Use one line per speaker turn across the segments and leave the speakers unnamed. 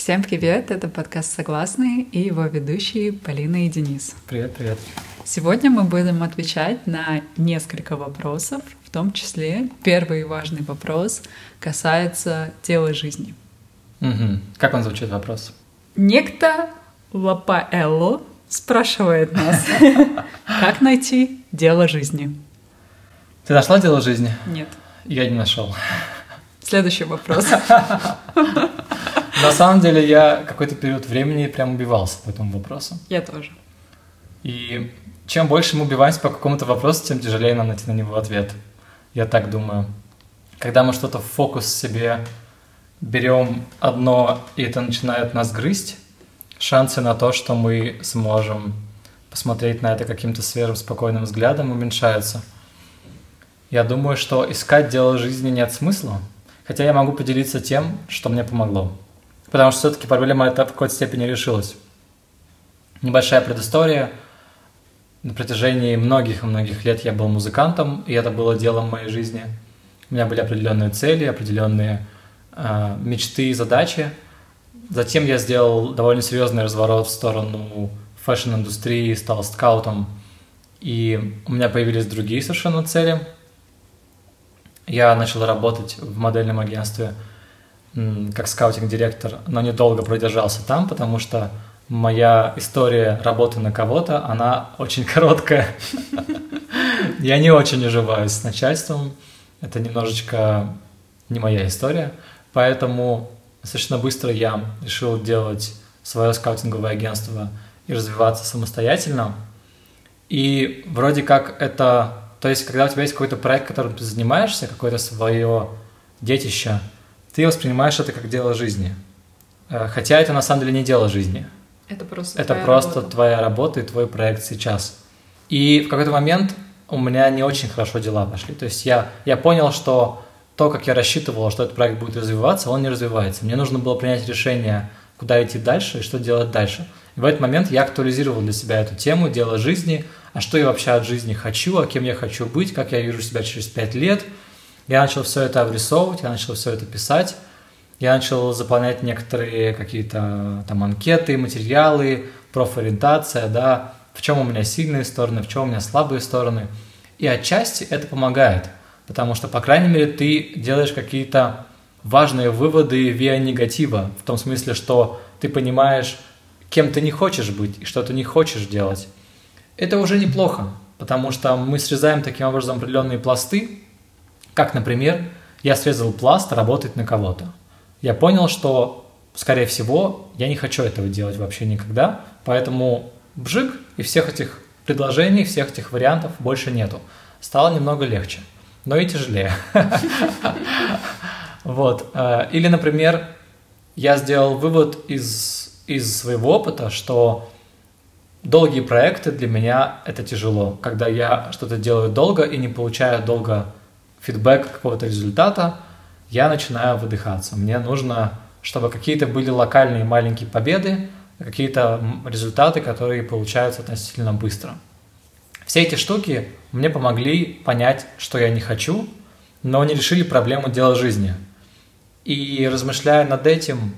Всем привет! Это подкаст «Согласные» и его ведущие Полина и Денис.
Привет, привет.
Сегодня мы будем отвечать на несколько вопросов, в том числе первый важный вопрос касается тела жизни.
Угу. Как он звучит вопрос?
Некто Лапаэлло спрашивает нас, как найти дело жизни.
Ты нашла дело жизни?
Нет.
Я не нашел.
Следующий вопрос.
На самом деле я какой-то период времени прям убивался по этому вопросу.
Я тоже.
И чем больше мы убиваемся по какому-то вопросу, тем тяжелее нам найти на него ответ. Я так думаю. Когда мы что-то в фокус себе берем одно, и это начинает нас грызть, шансы на то, что мы сможем посмотреть на это каким-то свежим, спокойным взглядом, уменьшаются. Я думаю, что искать дело жизни нет смысла, хотя я могу поделиться тем, что мне помогло. Потому что все-таки проблема эта в какой-то степени решилась. Небольшая предыстория. На протяжении многих-многих лет я был музыкантом, и это было делом моей жизни. У меня были определенные цели, определенные э, мечты и задачи. Затем я сделал довольно серьезный разворот в сторону фэшн-индустрии, стал скаутом, и у меня появились другие совершенно цели. Я начал работать в модельном агентстве – как скаутинг-директор, но недолго продержался там, потому что моя история работы на кого-то, она очень короткая. Я не очень уживаюсь с начальством, это немножечко не моя история, поэтому достаточно быстро я решил делать свое скаутинговое агентство и развиваться самостоятельно. И вроде как это... То есть, когда у тебя есть какой-то проект, которым ты занимаешься, какое-то свое детище – ты воспринимаешь это как дело жизни. Э, хотя это на самом деле не дело жизни.
Это просто
Это
твоя
просто
работа.
твоя работа и твой проект сейчас. И в какой-то момент у меня не очень хорошо дела пошли. То есть я, я понял, что то, как я рассчитывал, что этот проект будет развиваться, он не развивается. Мне нужно было принять решение, куда идти дальше и что делать дальше. И в этот момент я актуализировал для себя эту тему, дело жизни, а что я вообще от жизни хочу, а кем я хочу быть, как я вижу себя через пять лет – я начал все это обрисовывать, я начал все это писать, я начал заполнять некоторые какие-то там анкеты, материалы, профориентация, да, в чем у меня сильные стороны, в чем у меня слабые стороны. И отчасти это помогает, потому что, по крайней мере, ты делаешь какие-то важные выводы виа негатива, в том смысле, что ты понимаешь, кем ты не хочешь быть и что ты не хочешь делать. Это уже неплохо, потому что мы срезаем таким образом определенные пласты, как, например, я срезал пласт работать на кого-то. Я понял, что, скорее всего, я не хочу этого делать вообще никогда, поэтому бжик и всех этих предложений, всех этих вариантов больше нету. Стало немного легче, но и тяжелее. Вот. Э, или, например, я сделал вывод из, из своего опыта, что долгие проекты для меня это тяжело. Когда я что-то делаю долго и не получаю долго фидбэк какого-то результата, я начинаю выдыхаться. Мне нужно, чтобы какие-то были локальные маленькие победы, какие-то результаты, которые получаются относительно быстро. Все эти штуки мне помогли понять, что я не хочу, но не решили проблему дела жизни. И размышляя над этим,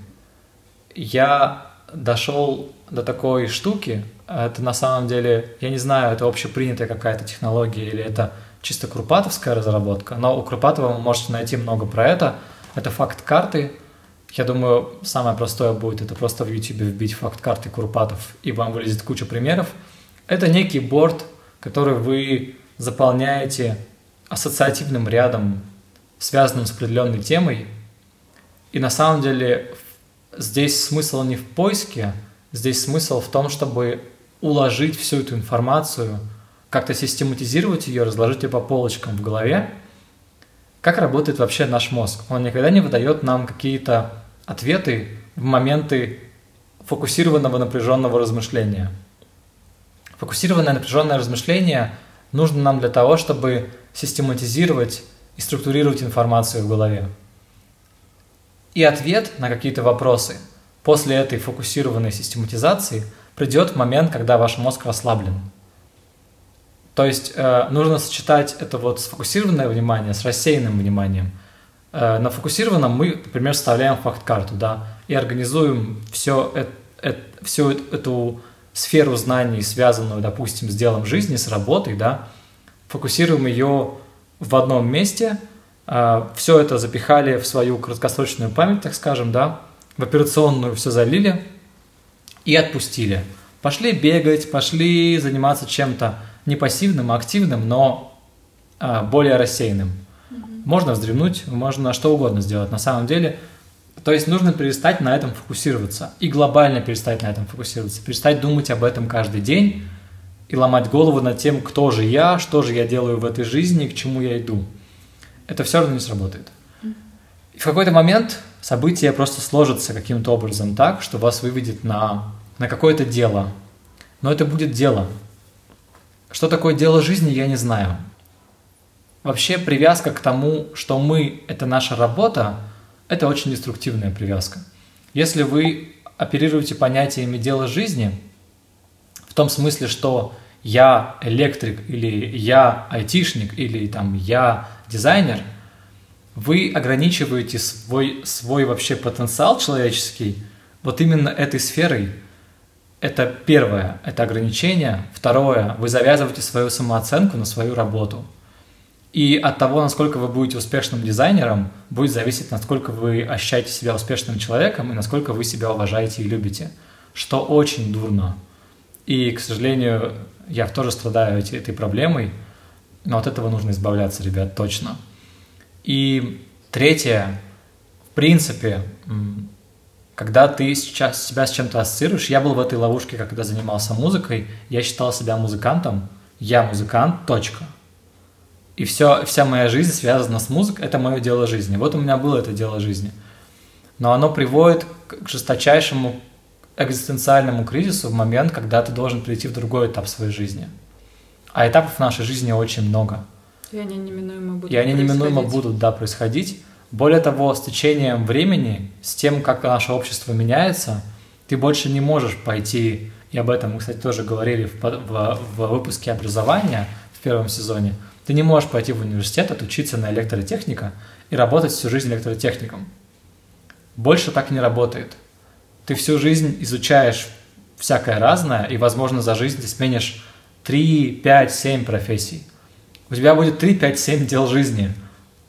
я дошел до такой штуки, это на самом деле, я не знаю, это общепринятая какая-то технология или это чисто крупатовская разработка, но у Крупатова вы можете найти много про это. Это факт карты. Я думаю, самое простое будет это просто в YouTube вбить факт карты Курпатов, и вам вылезет куча примеров. Это некий борт, который вы заполняете ассоциативным рядом, связанным с определенной темой. И на самом деле здесь смысл не в поиске, здесь смысл в том, чтобы уложить всю эту информацию – как-то систематизировать ее, разложить ее по полочкам в голове, как работает вообще наш мозг. Он никогда не выдает нам какие-то ответы в моменты фокусированного напряженного размышления. Фокусированное напряженное размышление нужно нам для того, чтобы систематизировать и структурировать информацию в голове. И ответ на какие-то вопросы после этой фокусированной систематизации придет в момент, когда ваш мозг расслаблен – то есть э, нужно сочетать это вот сфокусированное внимание с рассеянным вниманием. Э, на фокусированном мы, например, вставляем факт-карту, да, и организуем все это, это, всю эту сферу знаний, связанную, допустим, с делом жизни, с работой, да, фокусируем ее в одном месте, э, все это запихали в свою краткосрочную память, так скажем, да, в операционную все залили и отпустили. Пошли бегать, пошли заниматься чем-то не пассивным, а активным, но а, более рассеянным. Mm-hmm. Можно вздремнуть, можно что угодно сделать. На самом деле, то есть нужно перестать на этом фокусироваться и глобально перестать на этом фокусироваться, перестать думать об этом каждый день и ломать голову над тем, кто же я, что же я делаю в этой жизни, к чему я иду. Это все равно не сработает. И в какой-то момент события просто сложатся каким-то образом так, что вас выведет на, на какое-то дело. Но это будет дело. Что такое дело жизни, я не знаю. Вообще привязка к тому, что мы – это наша работа, это очень деструктивная привязка. Если вы оперируете понятиями дела жизни, в том смысле, что я электрик или я айтишник или там я дизайнер, вы ограничиваете свой, свой вообще потенциал человеческий вот именно этой сферой – это первое, это ограничение. Второе, вы завязываете свою самооценку на свою работу. И от того, насколько вы будете успешным дизайнером, будет зависеть, насколько вы ощущаете себя успешным человеком и насколько вы себя уважаете и любите, что очень дурно. И, к сожалению, я тоже страдаю этой проблемой, но от этого нужно избавляться, ребят, точно. И третье, в принципе, когда ты сейчас себя с чем-то ассоциируешь, я был в этой ловушке, когда занимался музыкой, я считал себя музыкантом, я музыкант, точка. И все, вся моя жизнь связана с музыкой, это мое дело жизни. Вот у меня было это дело жизни. Но оно приводит к жесточайшему экзистенциальному кризису в момент, когда ты должен перейти в другой этап своей жизни. А этапов в нашей жизни очень много.
И они неминуемо будут
И они неминуемо будут, да, происходить. Более того, с течением времени, с тем, как наше общество меняется, ты больше не можешь пойти, и об этом мы, кстати, тоже говорили в, в, в выпуске образования в первом сезоне, ты не можешь пойти в университет, отучиться на электротехника и работать всю жизнь электротехником. Больше так не работает. Ты всю жизнь изучаешь всякое разное, и, возможно, за жизнь ты сменишь 3, 5, 7 профессий. У тебя будет 3, 5, 7 дел жизни –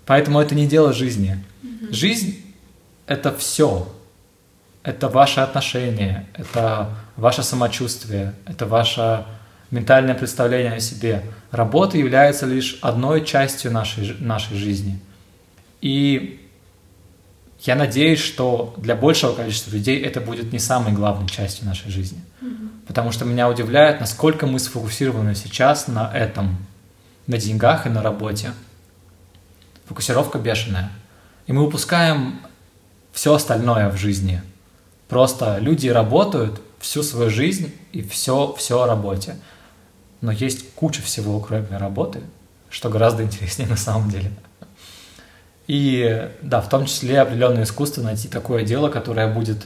Поэтому это не дело жизни. Mm-hmm. Жизнь — это все. Это ваши отношения, это ваше самочувствие, это ваше ментальное представление о себе. Работа является лишь одной частью нашей, нашей жизни. И я надеюсь, что для большего количества людей это будет не самой главной частью нашей жизни. Mm-hmm. Потому что меня удивляет, насколько мы сфокусированы сейчас на этом, на деньгах и на работе фокусировка бешеная. И мы упускаем все остальное в жизни. Просто люди работают всю свою жизнь и все, все о работе. Но есть куча всего, кроме работы, что гораздо интереснее на самом деле. И да, в том числе определенное искусство найти такое дело, которое будет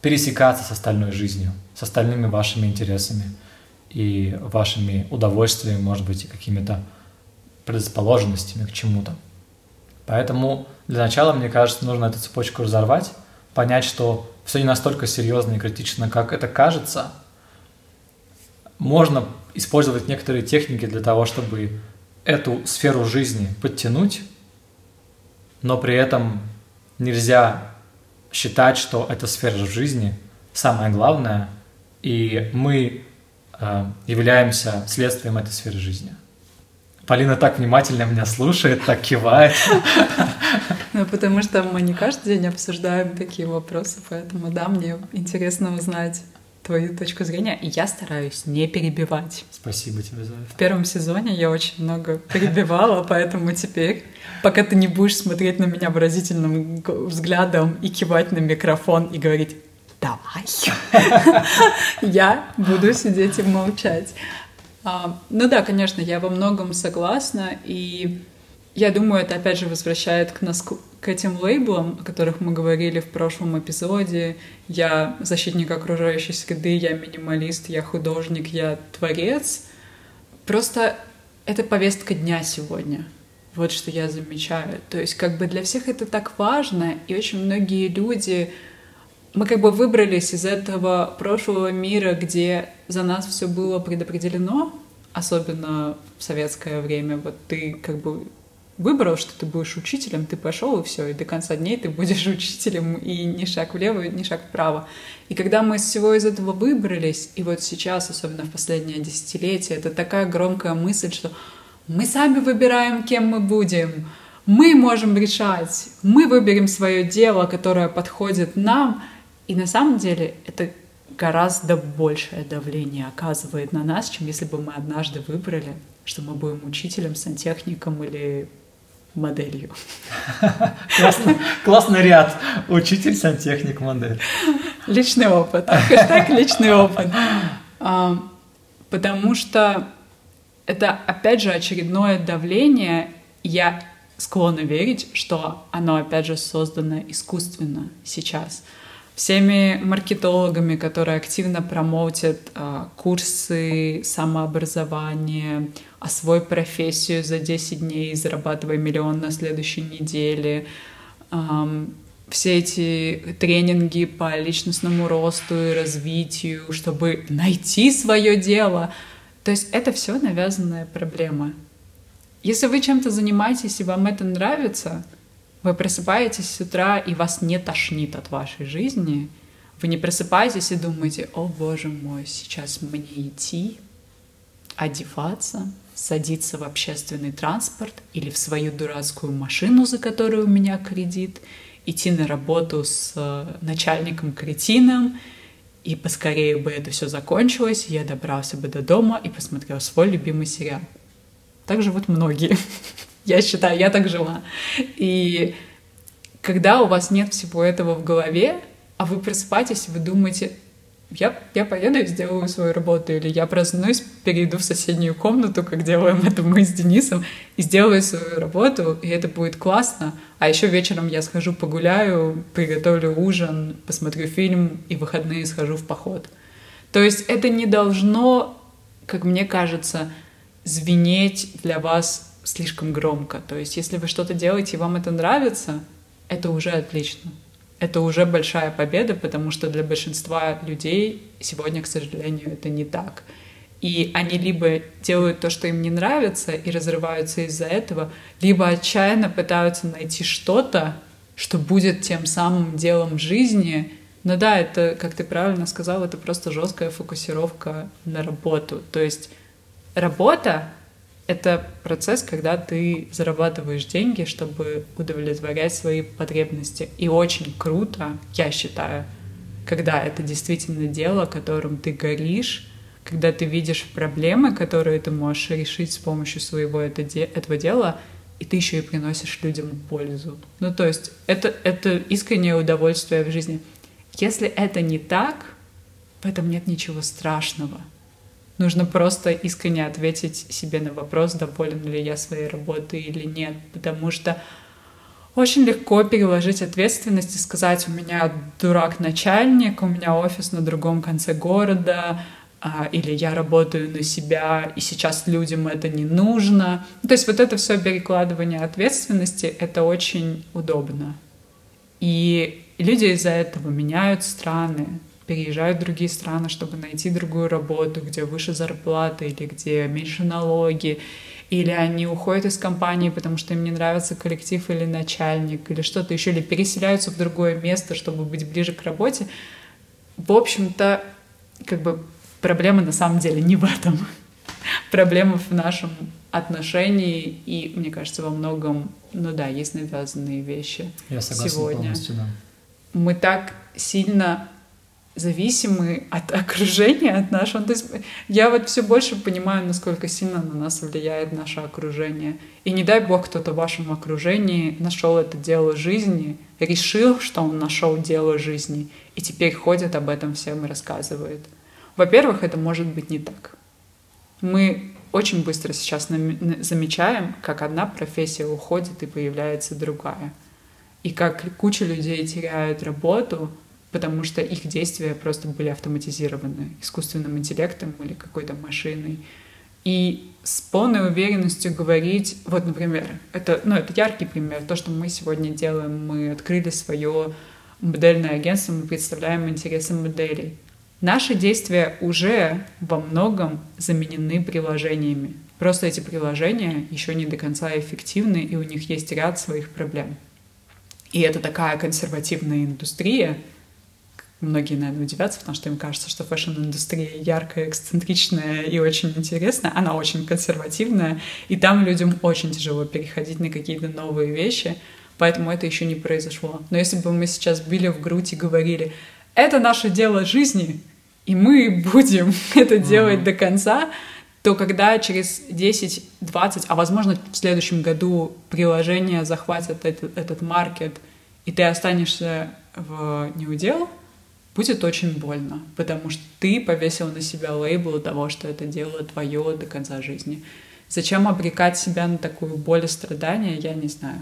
пересекаться с остальной жизнью, с остальными вашими интересами и вашими удовольствиями, может быть, и какими-то предрасположенностями к чему-то. Поэтому для начала, мне кажется, нужно эту цепочку разорвать, понять, что все не настолько серьезно и критично, как это кажется. Можно использовать некоторые техники для того, чтобы эту сферу жизни подтянуть, но при этом нельзя считать, что эта сфера жизни самое главное, и мы э, являемся следствием этой сферы жизни. Полина так внимательно меня слушает, так кивает.
Ну, потому что мы не каждый день обсуждаем такие вопросы, поэтому да, мне интересно узнать твою точку зрения, и я стараюсь не перебивать.
Спасибо тебе за это.
В первом сезоне я очень много перебивала, поэтому теперь, пока ты не будешь смотреть на меня выразительным взглядом и кивать на микрофон и говорить «давай», я буду сидеть и молчать. А, ну да, конечно, я во многом согласна, и я думаю, это опять же возвращает к нас к этим лейблам, о которых мы говорили в прошлом эпизоде. Я защитник окружающей среды, я минималист, я художник, я творец. Просто это повестка дня сегодня. Вот что я замечаю. То есть как бы для всех это так важно, и очень многие люди... Мы как бы выбрались из этого прошлого мира, где за нас все было предопределено, особенно в советское время. Вот ты как бы выбрал, что ты будешь учителем, ты пошел и все, и до конца дней ты будешь учителем, и ни шаг влево, ни шаг вправо. И когда мы из всего из этого выбрались, и вот сейчас, особенно в последнее десятилетие, это такая громкая мысль, что мы сами выбираем, кем мы будем, мы можем решать, мы выберем свое дело, которое подходит нам, и на самом деле это гораздо большее давление оказывает на нас, чем если бы мы однажды выбрали, что мы будем учителем, сантехником или моделью.
Классный, классный ряд. Учитель, сантехник, модель.
Личный опыт. Хэштег личный опыт. А, потому что это, опять же, очередное давление. Я склонна верить, что оно, опять же, создано искусственно сейчас всеми маркетологами, которые активно промоутят э, курсы самообразования, освой профессию за 10 дней, зарабатывая миллион на следующей неделе, э, все эти тренинги по личностному росту и развитию, чтобы найти свое дело. То есть это все навязанная проблема. Если вы чем-то занимаетесь и вам это нравится — вы просыпаетесь с утра, и вас не тошнит от вашей жизни. Вы не просыпаетесь и думаете, о боже мой, сейчас мне идти, одеваться, садиться в общественный транспорт или в свою дурацкую машину, за которую у меня кредит, идти на работу с э, начальником-кретином, и поскорее бы это все закончилось, я добрался бы до дома и посмотрел свой любимый сериал. Так живут многие. Я считаю, я так жила. И когда у вас нет всего этого в голове, а вы просыпаетесь, вы думаете, я, я поеду и сделаю свою работу, или я проснусь, перейду в соседнюю комнату, как делаем это мы с Денисом, и сделаю свою работу, и это будет классно. А еще вечером я схожу погуляю, приготовлю ужин, посмотрю фильм, и в выходные схожу в поход. То есть это не должно, как мне кажется, звенеть для вас слишком громко. То есть, если вы что-то делаете и вам это нравится, это уже отлично. Это уже большая победа, потому что для большинства людей сегодня, к сожалению, это не так. И они либо делают то, что им не нравится, и разрываются из-за этого, либо отчаянно пытаются найти что-то, что будет тем самым делом жизни. Но да, это, как ты правильно сказал, это просто жесткая фокусировка на работу. То есть работа это процесс, когда ты зарабатываешь деньги, чтобы удовлетворять свои потребности. И очень круто, я считаю, когда это действительно дело, которым ты горишь, когда ты видишь проблемы, которые ты можешь решить с помощью своего это де- этого дела, и ты еще и приносишь людям пользу. Ну, то есть это, это искреннее удовольствие в жизни. Если это не так, в этом нет ничего страшного. Нужно просто искренне ответить себе на вопрос, доволен ли я своей работой или нет, потому что очень легко переложить ответственность и сказать, у меня дурак-начальник, у меня офис на другом конце города, а, или я работаю на себя, и сейчас людям это не нужно. То есть вот это все перекладывание ответственности, это очень удобно. И люди из-за этого меняют страны, переезжают в другие страны, чтобы найти другую работу, где выше зарплата или где меньше налоги, или они уходят из компании, потому что им не нравится коллектив или начальник, или что-то еще, или переселяются в другое место, чтобы быть ближе к работе. В общем-то, как бы проблема на самом деле не в этом. Проблема в нашем отношении, и, мне кажется, во многом, ну да, есть навязанные вещи
Я согласен
сегодня.
полностью, да.
Мы так сильно зависимы от окружения, от нашего. То есть я вот все больше понимаю, насколько сильно на нас влияет наше окружение. И не дай бог кто-то в вашем окружении нашел это дело жизни, решил, что он нашел дело жизни, и теперь ходит об этом всем и рассказывает. Во-первых, это может быть не так. Мы очень быстро сейчас замечаем, как одна профессия уходит и появляется другая. И как куча людей теряют работу, потому что их действия просто были автоматизированы искусственным интеллектом или какой-то машиной. и с полной уверенностью говорить, вот, например, это, ну, это яркий пример, то, что мы сегодня делаем, мы открыли свое модельное агентство, мы представляем интересы моделей. Наши действия уже во многом заменены приложениями. Просто эти приложения еще не до конца эффективны, и у них есть ряд своих проблем. И это такая консервативная индустрия, многие, наверное, удивятся, потому что им кажется, что фэшн-индустрия яркая, эксцентричная и очень интересная. Она очень консервативная, и там людям очень тяжело переходить на какие-то новые вещи, поэтому это еще не произошло. Но если бы мы сейчас били в грудь и говорили, это наше дело жизни, и мы будем это делать mm-hmm. до конца, то когда через 10-20, а возможно в следующем году приложение захватит этот, этот market, и ты останешься в неудел, будет очень больно, потому что ты повесил на себя лейбл того, что это дело твое до конца жизни. Зачем обрекать себя на такую боль и страдания, я не знаю.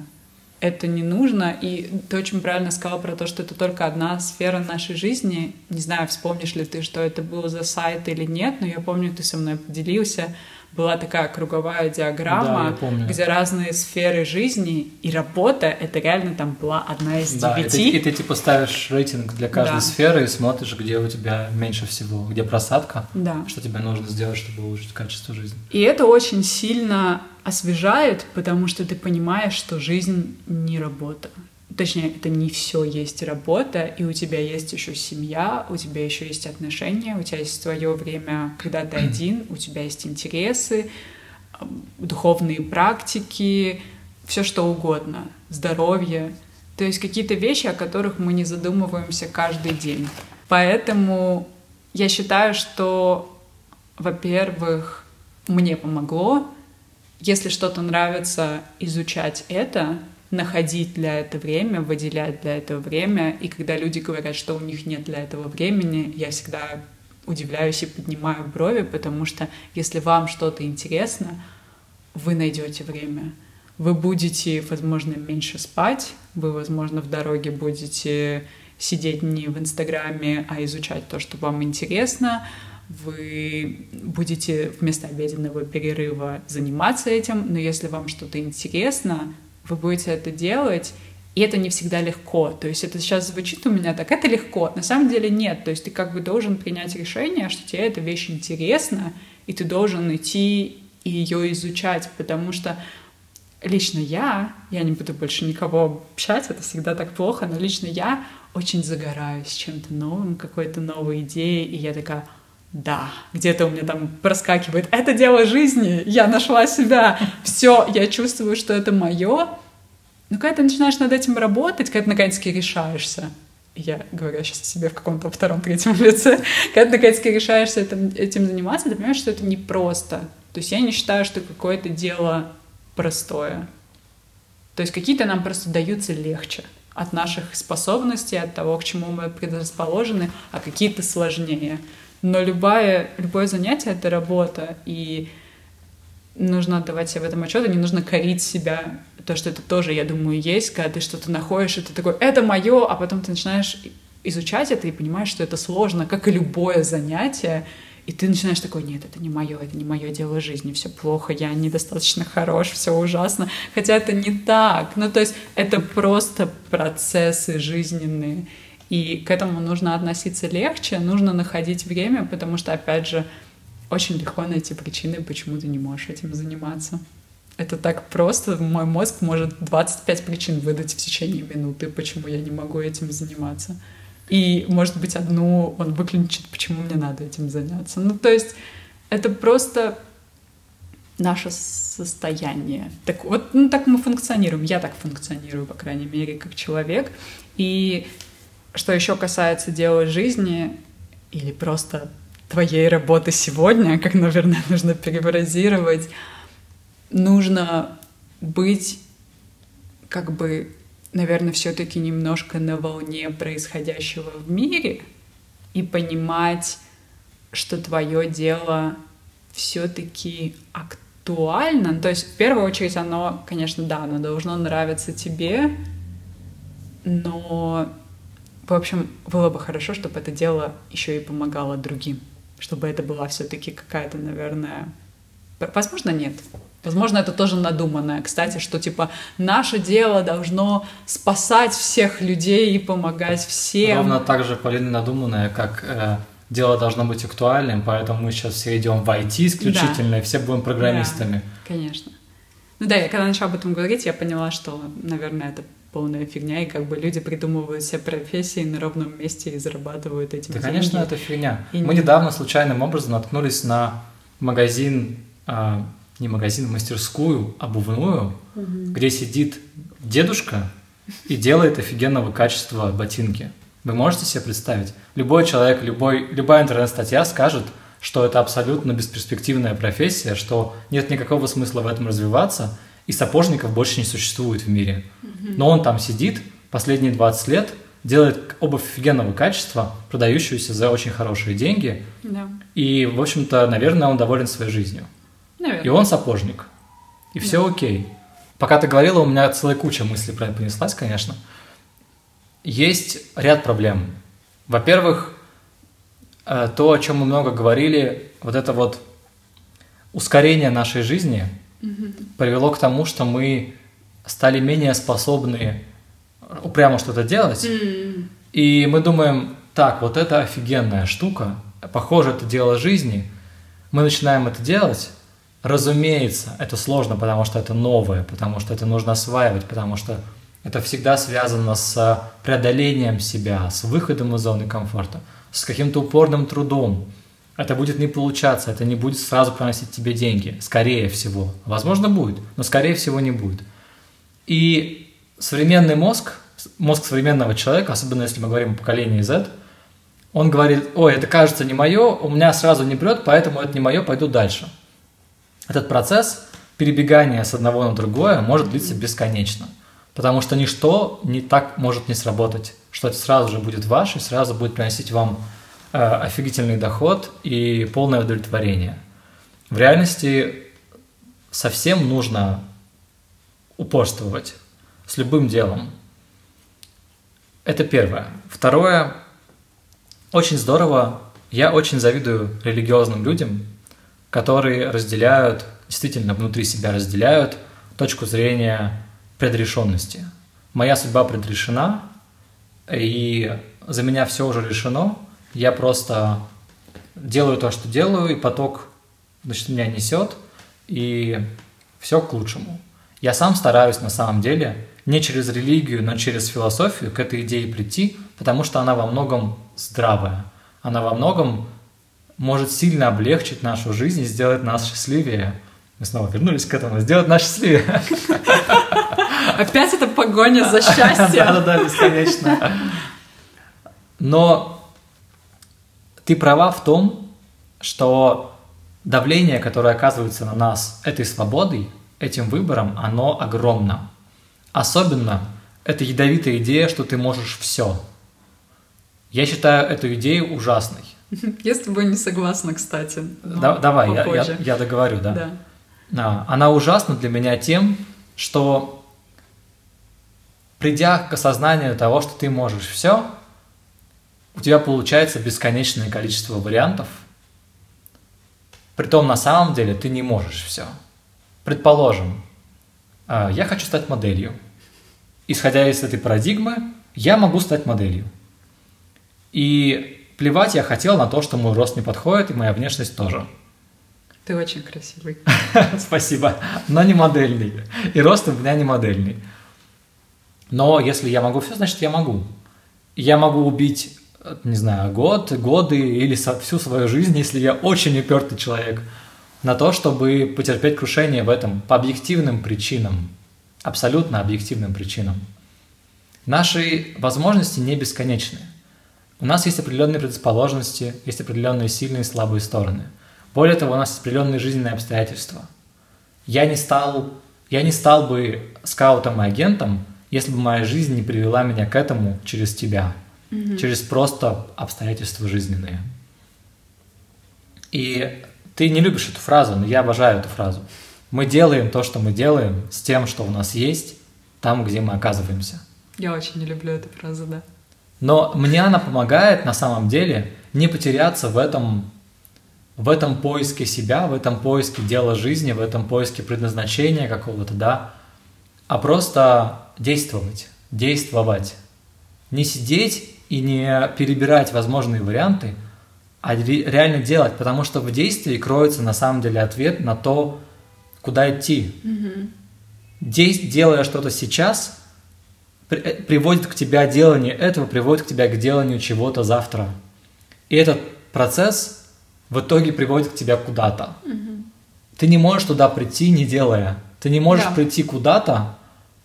Это не нужно, и ты очень правильно сказала про то, что это только одна сфера нашей жизни. Не знаю, вспомнишь ли ты, что это было за сайт или нет, но я помню, ты со мной поделился была такая круговая диаграмма,
да,
где разные сферы жизни и работа, это реально там была одна из да, девяти.
И ты, и ты типа ставишь рейтинг для каждой да. сферы и смотришь, где у тебя меньше всего, где просадка,
да.
что тебе нужно сделать, чтобы улучшить качество жизни.
И это очень сильно освежает, потому что ты понимаешь, что жизнь не работа точнее, это не все есть работа, и у тебя есть еще семья, у тебя еще есть отношения, у тебя есть твое время, когда ты один, у тебя есть интересы, духовные практики, все что угодно, здоровье. То есть какие-то вещи, о которых мы не задумываемся каждый день. Поэтому я считаю, что, во-первых, мне помогло, если что-то нравится, изучать это, находить для этого время, выделять для этого время. И когда люди говорят, что у них нет для этого времени, я всегда удивляюсь и поднимаю брови, потому что если вам что-то интересно, вы найдете время. Вы будете, возможно, меньше спать, вы, возможно, в дороге будете сидеть не в Инстаграме, а изучать то, что вам интересно. Вы будете вместо обеденного перерыва заниматься этим, но если вам что-то интересно, вы будете это делать, и это не всегда легко. То есть это сейчас звучит у меня так, это легко. На самом деле нет. То есть ты как бы должен принять решение, что тебе эта вещь интересна, и ты должен идти и ее изучать, потому что лично я, я не буду больше никого общать, это всегда так плохо, но лично я очень загораюсь чем-то новым, какой-то новой идеей, и я такая, да, где-то у меня там проскакивает, это дело жизни, я нашла себя, все, я чувствую, что это мое. Но когда ты начинаешь над этим работать, когда ты наконец-таки решаешься, я говорю сейчас о себе в каком-то втором, третьем лице, когда ты наконец-таки решаешься этим, этим заниматься, ты понимаешь, что это не просто. То есть я не считаю, что какое-то дело простое. То есть какие-то нам просто даются легче от наших способностей, от того, к чему мы предрасположены, а какие-то сложнее. Но любое, любое занятие — это работа, и нужно отдавать себе в этом отчет, и не нужно корить себя. То, что это тоже, я думаю, есть, когда ты что-то находишь, и ты такой, это мое, а потом ты начинаешь изучать это и понимаешь, что это сложно, как и любое занятие, и ты начинаешь такой, нет, это не мое, это не мое дело жизни, все плохо, я недостаточно хорош, все ужасно. Хотя это не так. Ну, то есть это просто процессы жизненные. И к этому нужно относиться легче, нужно находить время, потому что, опять же, очень легко найти причины, почему ты не можешь этим заниматься. Это так просто. Мой мозг может 25 причин выдать в течение минуты, почему я не могу этим заниматься. И, может быть, одну он выключит, почему мне надо этим заняться. Ну, то есть это просто наше состояние. Так вот, ну, так мы функционируем. Я так функционирую, по крайней мере, как человек. И что еще касается дела жизни или просто твоей работы сегодня, как, наверное, нужно перефразировать, нужно быть как бы, наверное, все-таки немножко на волне происходящего в мире и понимать, что твое дело все-таки актуально. То есть, в первую очередь, оно, конечно, да, оно должно нравиться тебе, но в общем, было бы хорошо, чтобы это дело еще и помогало другим, чтобы это была все-таки какая-то, наверное, Возможно, нет. Возможно, это тоже надуманное, кстати, что типа наше дело должно спасать всех людей и помогать всем.
Ровно так же, Полина, надуманное, как э, дело должно быть актуальным, поэтому мы сейчас все идем в IT исключительно, да. и все будем программистами.
Да, конечно. Ну да, я когда начала об этом говорить, я поняла, что, наверное, это полная фигня, и как бы люди придумывают все профессии на ровном месте и зарабатывают этим
Да,
деньги.
конечно, это фигня. И Мы не... недавно случайным образом наткнулись на магазин а, не магазин, мастерскую обувную, угу. где сидит дедушка и делает офигенного качества ботинки. Вы можете себе представить? Любой человек, любой, любая интернет-статья скажет, что это абсолютно бесперспективная профессия, что нет никакого смысла в этом развиваться, и сапожников больше не существует в мире. Но он там сидит последние 20 лет, делает обувь офигенного качества, продающуюся за очень хорошие деньги. Да. И, в общем-то, наверное, он доволен своей жизнью. Наверное. И он сапожник. И да. все окей. Пока ты говорила, у меня целая куча мыслей про это понеслась, конечно. Есть ряд проблем. Во-первых, э, то, о чем мы много говорили, вот это вот ускорение нашей жизни угу. привело к тому, что мы стали менее способны упрямо что-то делать. Mm. И мы думаем, так, вот это офигенная штука, похоже, это дело жизни. Мы начинаем это делать, Разумеется, это сложно, потому что это новое, потому что это нужно осваивать, потому что это всегда связано с преодолением себя, с выходом из зоны комфорта, с каким-то упорным трудом. Это будет не получаться, это не будет сразу приносить тебе деньги, скорее всего. Возможно, будет, но скорее всего не будет. И современный мозг, мозг современного человека, особенно если мы говорим о поколении Z, он говорит, ой, это кажется не мое, у меня сразу не прет, поэтому это не мое, пойду дальше. Этот процесс перебегания с одного на другое может длиться бесконечно, потому что ничто не так может не сработать, что это сразу же будет ваше, сразу будет приносить вам офигительный доход и полное удовлетворение. В реальности совсем нужно упорствовать с любым делом. Это первое. Второе, очень здорово, я очень завидую религиозным людям, которые разделяют, действительно внутри себя разделяют точку зрения предрешенности. Моя судьба предрешена, и за меня все уже решено, я просто делаю то, что делаю, и поток значит, меня несет, и все к лучшему. Я сам стараюсь на самом деле не через религию, но через философию к этой идее прийти, потому что она во многом здравая. Она во многом может сильно облегчить нашу жизнь и сделать нас счастливее. Мы снова вернулись к этому. Сделать нас счастливее.
Опять это погоня за счастьем.
Да-да-да, бесконечно. Но ты права в том, что давление, которое оказывается на нас этой свободой, этим выбором, оно огромно. Особенно это ядовитая идея, что ты можешь все. Я считаю эту идею ужасной.
Я с тобой не согласна, кстати.
Да, давай, я, я, я договорю, да. да. А, она ужасна для меня тем, что придя к осознанию того, что ты можешь все, у тебя получается бесконечное количество вариантов. Притом на самом деле ты не можешь все. Предположим, а, я хочу стать моделью. Исходя из этой парадигмы, я могу стать моделью. И Плевать я хотел на то, что мой рост не подходит, и моя внешность тоже.
Ты очень красивый.
Спасибо. Но не модельный. И рост у меня не модельный. Но если я могу все, значит я могу. Я могу убить, не знаю, год, годы или всю свою жизнь, если я очень упертый человек, на то, чтобы потерпеть крушение в этом по объективным причинам. Абсолютно объективным причинам. Наши возможности не бесконечны. У нас есть определенные предрасположенности, есть определенные сильные и слабые стороны. Более того, у нас есть определенные жизненные обстоятельства. Я не стал, я не стал бы скаутом и агентом, если бы моя жизнь не привела меня к этому через тебя, mm-hmm. через просто обстоятельства жизненные. И ты не любишь эту фразу, но я обожаю эту фразу. Мы делаем то, что мы делаем, с тем, что у нас есть, там, где мы оказываемся.
Я очень не люблю эту фразу, да.
Но мне она помогает на самом деле не потеряться в этом в этом поиске себя, в этом поиске дела жизни, в этом поиске предназначения какого-то, да, а просто действовать, действовать. Не сидеть и не перебирать возможные варианты, а реально делать, потому что в действии кроется на самом деле ответ на то, куда идти.
Угу.
Действ, делая что-то сейчас, при, э, приводит к тебе делание этого, приводит к тебе к деланию чего-то завтра. И этот процесс в итоге приводит к тебе куда-то.
Угу.
Ты не можешь туда прийти, не делая. Ты не можешь
да.
прийти куда-то,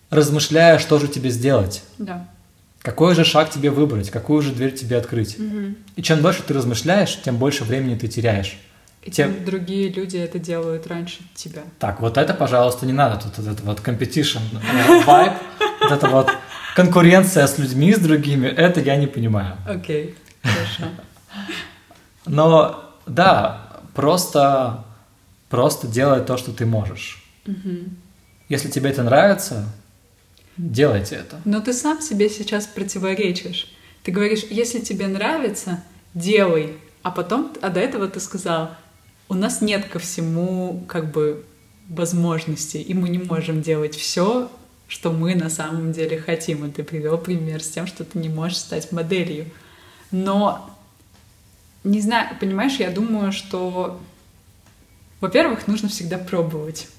размышляя, что же тебе сделать.
Да.
Какой же шаг тебе выбрать, какую же дверь тебе открыть.
Угу.
И чем больше ты размышляешь, тем больше времени ты теряешь.
И тем другие люди это делают раньше тебя.
Так, вот это, пожалуйста, не надо. Тут вот это вот competition vibe, вот это вот конкуренция с людьми, с другими, это я не понимаю.
Окей, хорошо.
Но да, просто, просто делай то, что ты можешь. Если тебе это нравится, делайте это.
Но ты сам себе сейчас противоречишь. Ты говоришь, если тебе нравится, делай. А потом, а до этого ты сказал, у нас нет ко всему как бы возможностей, и мы не можем делать все, что мы на самом деле хотим. И ты привел пример с тем, что ты не можешь стать моделью. Но, не знаю, понимаешь, я думаю, что, во-первых, нужно всегда пробовать.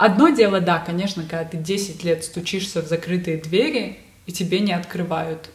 Одно дело, да, конечно, когда ты 10 лет стучишься в закрытые двери, и тебе не открывают.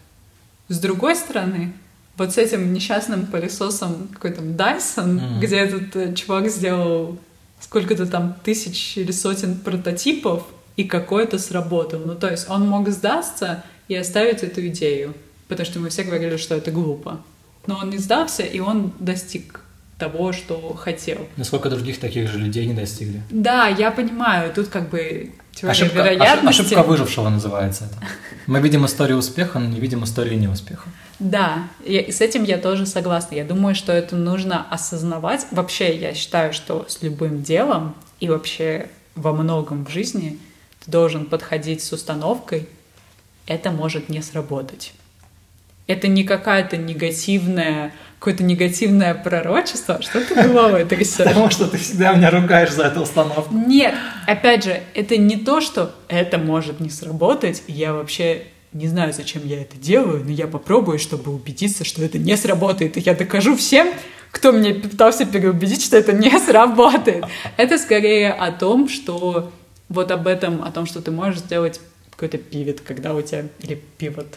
С другой стороны, вот с этим несчастным пылесосом какой-то Dyson, mm-hmm. где этот э, чувак сделал сколько-то там тысяч или сотен прототипов, и какой-то сработал. Ну, то есть он мог сдаться и оставить эту идею, потому что мы все говорили, что это глупо. Но он не сдался, и он достиг того, что хотел.
Насколько других таких же людей не достигли.
Да, я понимаю, тут как бы теория
ошибка,
вероятности.
Ошибка выжившего называется это. Мы видим историю успеха, но не видим истории неуспеха.
Да, и с этим я тоже согласна. Я думаю, что это нужно осознавать. Вообще, я считаю, что с любым делом и вообще во многом в жизни ты должен подходить с установкой, это может не сработать. Это не какая-то негативная, какое-то негативное пророчество. Что ты головой трясешь?
Потому что ты всегда меня ругаешь за эту установку.
Нет, опять же, это не то, что это может не сработать, я вообще не знаю, зачем я это делаю, но я попробую, чтобы убедиться, что это не сработает. И я докажу всем, кто мне пытался переубедить, что это не сработает. Это скорее о том, что вот об этом, о том, что ты можешь сделать какой-то пивот, когда у тебя... Или пивот,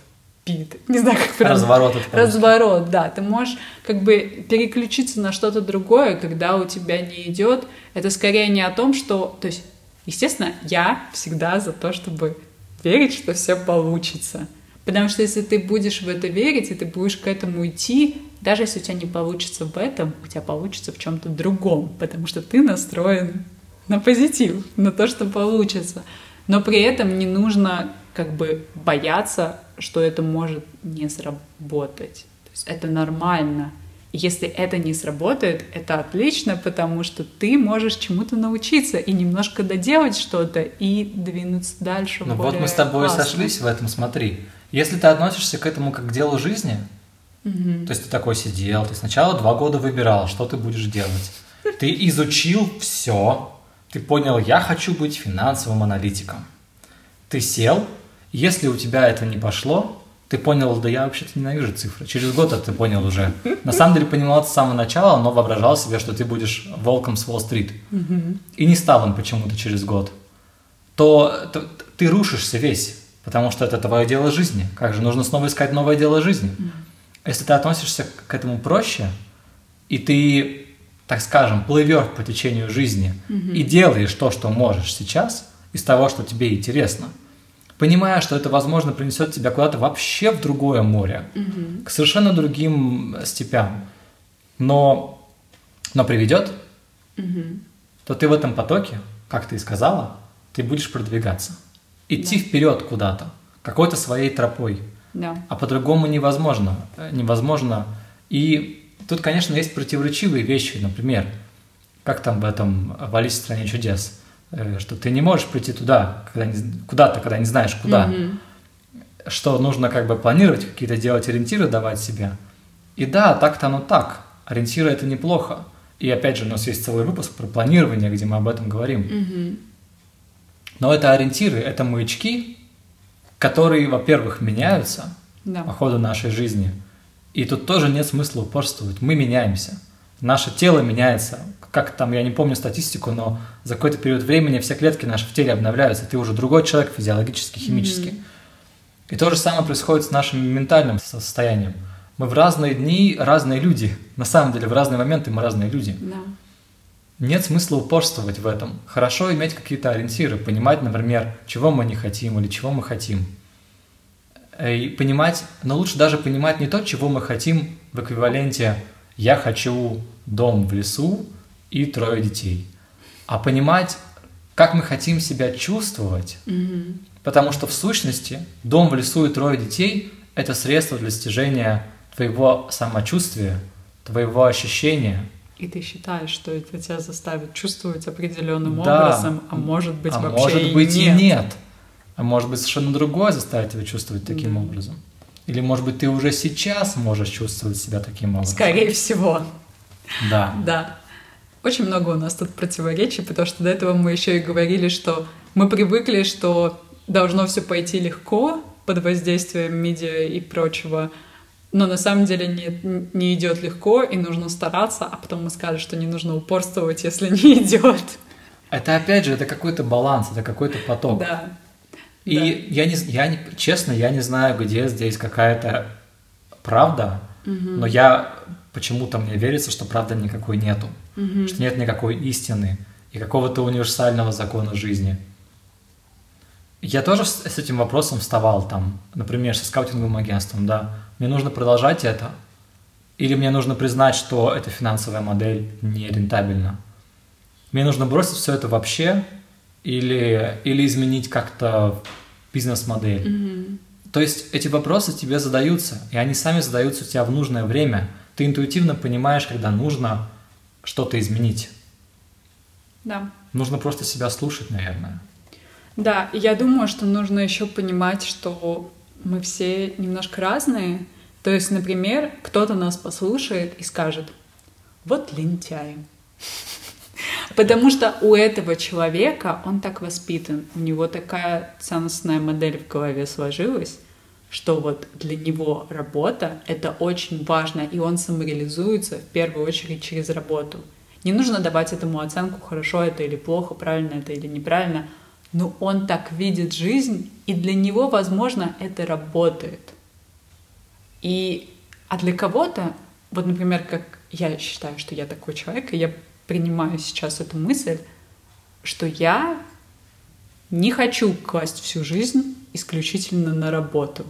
пивот, не знаю, как
правильно. Разворот.
Разворот, да. Ты можешь как бы переключиться на что-то другое, когда у тебя не идет. Это скорее не о том, что... То есть, естественно, я всегда за то, чтобы верить, что все получится. Потому что если ты будешь в это верить, и ты будешь к этому идти, даже если у тебя не получится в этом, у тебя получится в чем-то другом, потому что ты настроен на позитив, на то, что получится. Но при этом не нужно как бы бояться, что это может не сработать. То есть это нормально. Если это не сработает, это отлично, потому что ты можешь чему-то научиться и немножко доделать что-то и двинуться дальше.
Ну вот мы с тобой
классно.
сошлись в этом, смотри. Если ты относишься к этому как к делу жизни,
угу.
то есть ты такой сидел, ты сначала два года выбирал, что ты будешь делать. Ты изучил все, ты понял, я хочу быть финансовым аналитиком. Ты сел, если у тебя это не пошло, ты понял, да я вообще-то ненавижу цифры. Через год это ты понял уже. На самом деле понимал это с самого начала, но воображал себе, что ты будешь волком с Уолл-стрит. И не стал им почему-то через год. То, то ты рушишься весь, потому что это твое дело жизни. Как же нужно снова искать новое дело жизни? Если ты относишься к этому проще, и ты, так скажем, плывешь по течению жизни и делаешь то, что можешь сейчас, из того, что тебе интересно – понимая, что это, возможно, принесет тебя куда-то вообще в другое море,
угу.
к совершенно другим степям, но, но приведет,
угу.
то ты в этом потоке, как ты и сказала, ты будешь продвигаться, идти
да.
вперед куда-то, какой-то своей тропой.
Да.
А по-другому невозможно. Невозможно. И тут, конечно, есть противоречивые вещи, например, как там в этом в Алисе в стране чудес – Э, что ты не можешь прийти туда, когда не, куда-то, когда не знаешь куда.
Mm-hmm.
Что нужно как бы планировать, какие-то делать ориентиры, давать себе. И да, так-то оно так. ориентиры это неплохо. И опять же, у нас есть целый выпуск про планирование, где мы об этом говорим.
Мгм.
Но это ориентиры, это маячки, которые, во-первых, меняются
Да.
по ходу нашей жизни. И тут тоже нет смысла упорствовать. Мы меняемся. Наше тело меняется. Как там, я не помню статистику, но за какой-то период времени все клетки наши в теле обновляются. Ты уже другой человек физиологически, химически. И то же самое происходит с нашим ментальным состоянием. Мы в разные дни разные люди. На самом деле, в разные моменты мы разные люди.
Да.
Нет смысла упорствовать в этом. Хорошо иметь какие-то ориентиры, понимать, например, чего мы не хотим или чего мы хотим. Э, И понимать, но лучше даже понимать не то, чего мы хотим в эквиваленте «я хочу дом в лесу и трое детей», а понимать, как мы хотим себя чувствовать,
Мгм.
потому что в сущности дом в лесу и трое детей – это средство для достижения твоего самочувствия, твоего ощущения –
И ты считаешь, что это тебя заставит чувствовать определенным
Да.
образом, а может быть
а
вообще
может
и
быть
нет.
и нет. А может быть совершенно другое заставит тебя чувствовать таким
Да.
образом. Или может быть ты уже сейчас можешь чувствовать себя таким образом.
Скорее всего,
Да.
да. Очень много у нас тут противоречий, потому что до этого мы еще и говорили, что мы привыкли, что должно все пойти легко под воздействием медиа и прочего, но на самом деле не, не идет легко, и нужно стараться, а потом мы скажем, что не нужно упорствовать, если не идет.
Это опять же, это какой-то баланс, это какой-то поток.
Да.
И
Да.
я не, я не, честно, я не знаю, где здесь какая-то правда, но я почему-то мне верится, что правды никакой нету, что нет никакой истины и какого-то универсального закона жизни. Я тоже с, этим вопросом вставал там, например, со скаутинговым агентством, да. Мне нужно продолжать это, или мне нужно признать, что эта финансовая модель не рентабельна. Мне нужно бросить все это вообще, или, или изменить как-то бизнес-модель. То есть эти вопросы тебе задаются, и они сами задаются у тебя в нужное время. Ты интуитивно понимаешь, когда нужно что-то изменить.
Да.
Нужно просто себя слушать, наверное.
Да, и я думаю, что нужно еще понимать, что мы все немножко разные. То есть, например, кто-то нас послушает и скажет, вот лентяй. Потому что у этого человека он так воспитан, у него такая ценностная модель в голове сложилась, что вот для него работа — это очень важно, и он самореализуется в первую очередь через работу. Не нужно давать этому оценку, хорошо это или плохо, правильно это или неправильно, но он так видит жизнь, и для него, возможно, это работает. И, а для кого-то, вот, например, как я считаю, что я такой человек, и я принимаю сейчас эту мысль, что я не хочу класть всю жизнь исключительно на работу.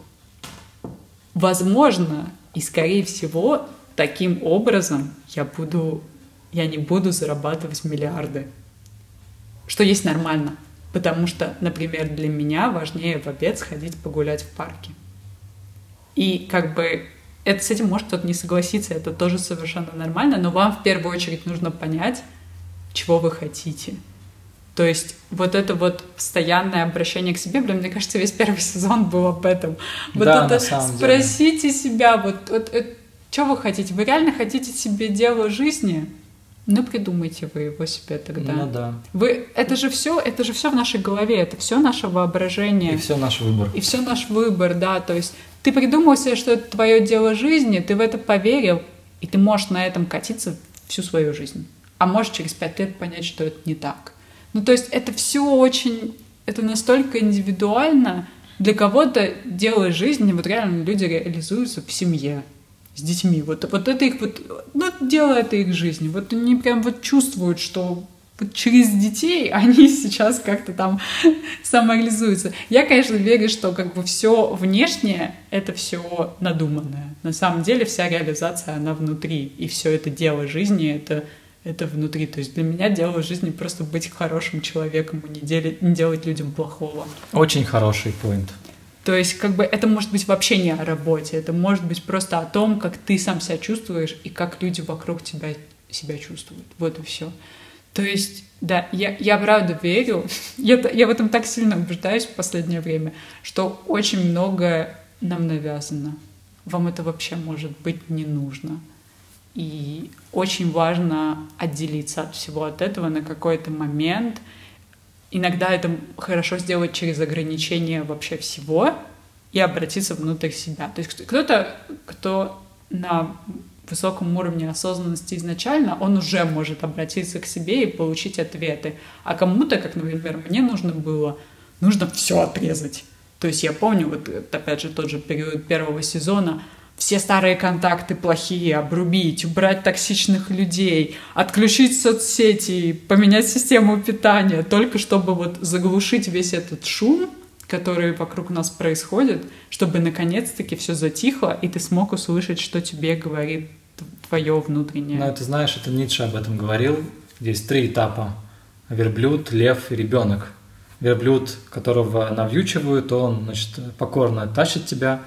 Возможно, и скорее всего, таким образом я буду, я не буду зарабатывать миллиарды. Что есть нормально. Потому что, например, для меня важнее в обед сходить погулять в парке. И как бы это с этим может кто-то не согласиться, это тоже совершенно нормально, но вам в первую очередь нужно понять, чего вы хотите. То есть вот это вот постоянное обращение к себе, блин, мне кажется, весь первый сезон был об этом. Вот
Да,
это
на самом деле.
спросите себя, вот, вот, что вы хотите? Вы реально хотите себе дело жизни? Ну, придумайте вы его себе тогда.
Ну да.
Вы, это же все, это же все в нашей голове, это все наше воображение.
И все наш выбор.
И все наш выбор, да. То есть ты придумал себе, что это твое дело жизни, ты в это поверил, и ты можешь на этом катиться всю свою жизнь. А можешь через пять лет понять, что это не так. Ну, то есть это все очень, это настолько индивидуально. Для кого-то дело жизни, вот реально люди реализуются в семье с детьми. Вот, вот это их вот, ну, дело это их жизни. Вот они прям вот чувствуют, что вот через детей они сейчас как-то там самореализуются. Я, конечно, верю, что как бы все внешнее это все надуманное. На самом деле вся реализация она внутри, и все это дело жизни это это внутри. То есть для меня дело жизни просто быть хорошим человеком и не, делить, не делать людям плохого.
Очень хороший поинт.
То есть, как бы это может быть вообще не о работе, это может быть просто о том, как ты сам себя чувствуешь и как люди вокруг тебя себя чувствуют. Вот и все. То есть, да, я, я правда верю, я, я в этом так сильно убеждаюсь в последнее время, что очень многое нам навязано. Вам это вообще может быть не нужно. И очень важно отделиться от всего от этого на какой-то момент. Иногда это хорошо сделать через ограничение вообще всего и обратиться внутрь себя. То есть кто-то, кто на высоком уровне осознанности изначально, он уже может обратиться к себе и получить ответы. А кому-то, как, например, мне нужно было, нужно все отрезать. То есть я помню, вот опять же тот же период первого сезона, все старые контакты плохие, обрубить, убрать токсичных людей, отключить соцсети, поменять систему питания, только чтобы вот заглушить весь этот шум, который вокруг нас происходит, чтобы наконец-таки все затихло, и ты смог услышать, что тебе говорит твое внутреннее.
Ну, это знаешь, это Ницше об этом говорил. Есть три этапа. Верблюд, лев и ребенок. Верблюд, которого навьючивают, он, значит, покорно тащит тебя,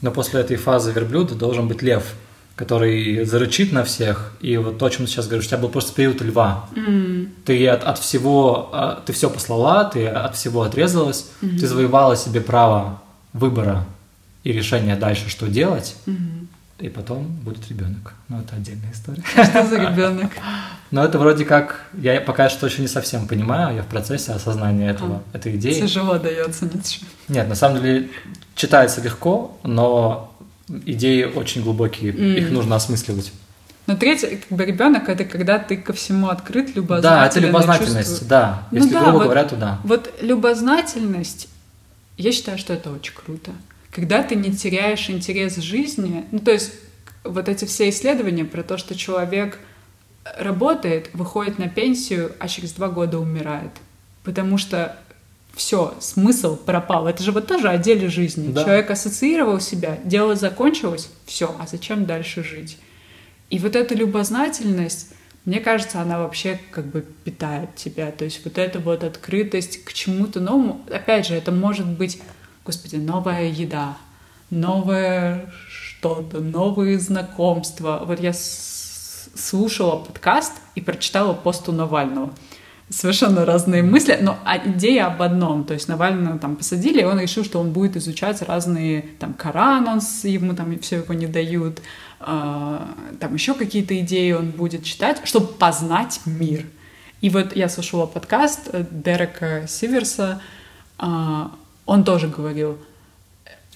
но после этой фазы верблюда должен быть лев, который зарычит на всех. И вот то, о чем ты сейчас говоришь, у тебя был просто период льва.
Mm.
Ты от, от всего, а, ты все послала, ты от всего отрезалась, mm-hmm. ты завоевала себе право выбора и решения дальше, что делать.
Mm-hmm
и потом будет ребенок. Но это отдельная история.
Что за ребенок?
Но это вроде как, я пока что еще не совсем понимаю, я в процессе осознания этого, а, этой идеи.
Тяжело дается, Ницше.
Нет, на самом деле читается легко, но идеи очень глубокие, mm. их нужно осмысливать.
Но третий, как бы ребенок это когда ты ко всему открыт, любознательный.
Да, это любознательность, чувствует. да. Ну Если ну, да, грубо вот, говоря, то да.
Вот любознательность, я считаю, что это очень круто когда ты не теряешь интерес в жизни, ну, то есть вот эти все исследования про то, что человек работает, выходит на пенсию, а через два года умирает. Потому что все, смысл пропал. Это же вот тоже о деле жизни. Да. Человек ассоциировал себя, дело закончилось, все, а зачем дальше жить? И вот эта любознательность, мне кажется, она вообще как бы питает тебя. То есть вот эта вот открытость к чему-то новому, опять же, это может быть господи, новая еда, новое что-то, новые знакомства. Вот я слушала подкаст и прочитала пост у Навального. Совершенно разные мысли, но идея об одном. То есть Навального там посадили, и он решил, что он будет изучать разные, там, Коран, он, ему там все его не дают, э, там еще какие-то идеи он будет читать, чтобы познать мир. И вот я слушала подкаст Дерека Сиверса, э, он тоже говорил,